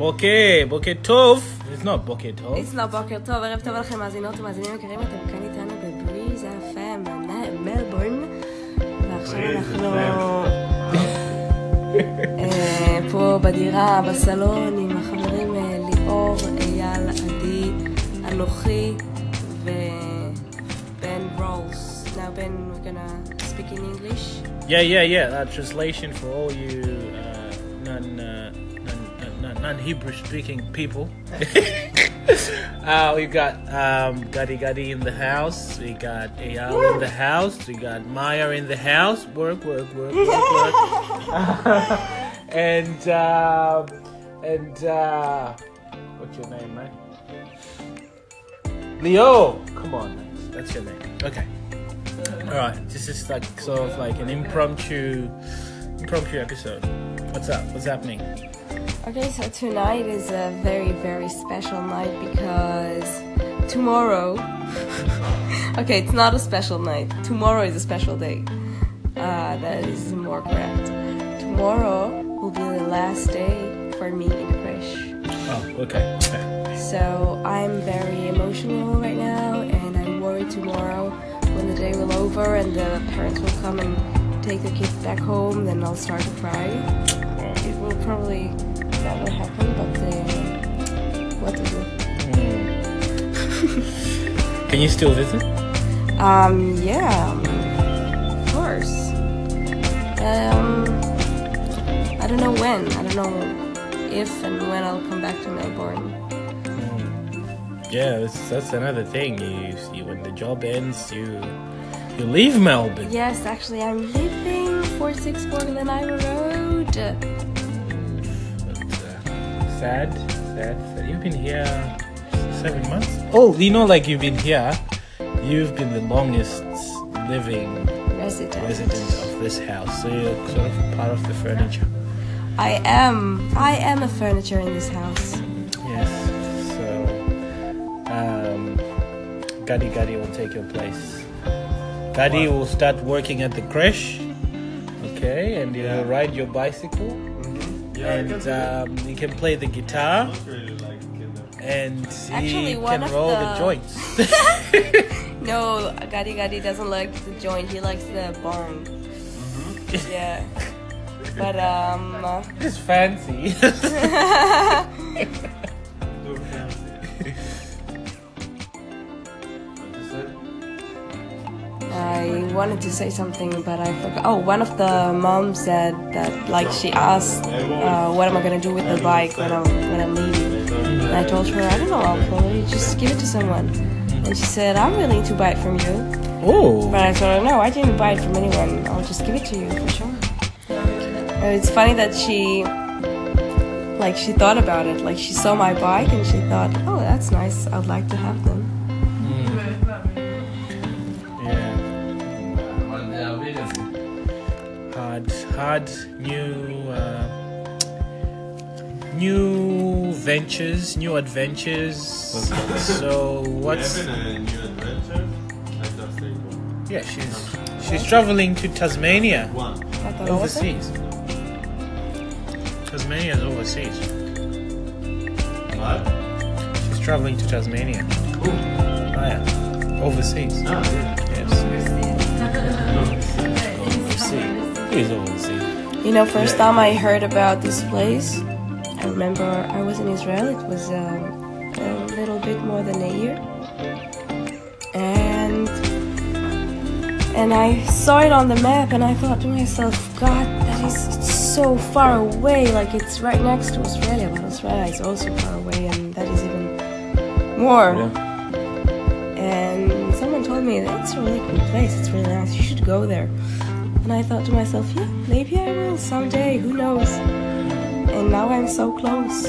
בוקר, בוקר טוב. It's not בוקר טוב. איץ לא בוקר טוב, ערב טוב לכם מאזינות ומאזינים יקרים, אתם כאן איתנו בבריז FM, מלבורן, ועכשיו אנחנו אה, פה בדירה, בסלון, עם החברים אה, ליאור, אייל, עדי, אנוכי ובן רולס. Now Ben, we're gonna speak in English. Yeah, yeah, yeah. That translation for all you uh, non, uh, non, Hebrew speaking people. uh, we got um, Gadi Gadi in the house. We got Eyal in the house. We got Maya in the house. Work, work, work, work, work. and uh, and uh, what's your name, man? Leo. Come on, that's your name. Okay. All right. This is like sort of like an impromptu, impromptu episode. What's up? What's happening? Okay, so tonight is a very, very special night because tomorrow. okay, it's not a special night. Tomorrow is a special day. Uh, that is more correct. Tomorrow will be the last day for me in the. Oh, okay. Yeah. So I'm very emotional right now, and I'm worried tomorrow when the day will over and the parents will come and take the kids back home. Then I'll start to cry. You still visit? Um, yeah, of course. Um, I don't know when. I don't know if and when I'll come back to Melbourne. Yeah, that's, that's another thing. You, you when the job ends, you you leave Melbourne. Yes, actually, I'm leaving 464 Glen Ivor Road. But, uh, sad, sad, sad. You've been here seven months. Oh, you know, like you've been here. You've been the longest living Resident. resident of this house, so you're sort of part of the furniture. I am. I am a furniture in this house. Yes. So, um, Gadi Gadi will take your place. Gadi will start working at the crèche. Okay, and you'll ride your bicycle, Yeah, I can and um, you can play the guitar, and he one can roll the, the- joints. No, Gadi Gadi doesn't like the joint. He likes the barn. Yeah. But um. it's fancy. Too fancy. What you said? I wanted to say something, but I forgot. Oh, one of the moms said that, like, she asked, uh, "What am I gonna do with the bike when I'm when I'm leaving?" And I told her, "I don't know. I'll probably just give it to someone." And she said, "I'm willing to buy it from you." oh, But I told her, "No, I didn't buy it from anyone. I'll just give it to you for sure." And it's funny that she, like, she thought about it. Like, she saw my bike and she thought, "Oh, that's nice. I'd like to have them." yeah. Hard, hard new, uh, new ventures, new adventures. so what's? Having a new adventure? Like the thing. Yeah, she's she's traveling to Tasmania, One. I thought, "Oh, what's that?" overseas. Tasmania is overseas. What? She's traveling to Tasmania. Who? Oh yeah, overseas. Ah, yeah. Yes, overseas. Who is overseas? You know, first time I heard about this place, I remember I was in Israel. It was um, a little bit more than a year, and and I saw it on the map, and I thought to myself, God, that is so far away. Like it's right next to Australia, but Australia is also far away, and that is even more. And someone told me that's a really cool place. It's really nice. You should go there. And I thought to myself, yeah, maybe I will someday. Who knows? And now I'm so close.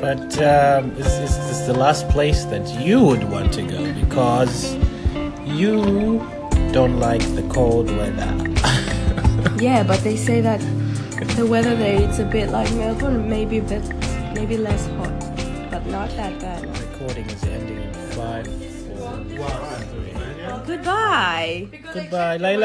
But um, is, is this the last place that you would want to go because you don't like the cold weather? Yeah, but they say that the weather there it's a bit like Melbourne, maybe a bit, maybe less hot, but not that bad. Recording is ending in five, four, One. Goodbye. Goodbye, Layla.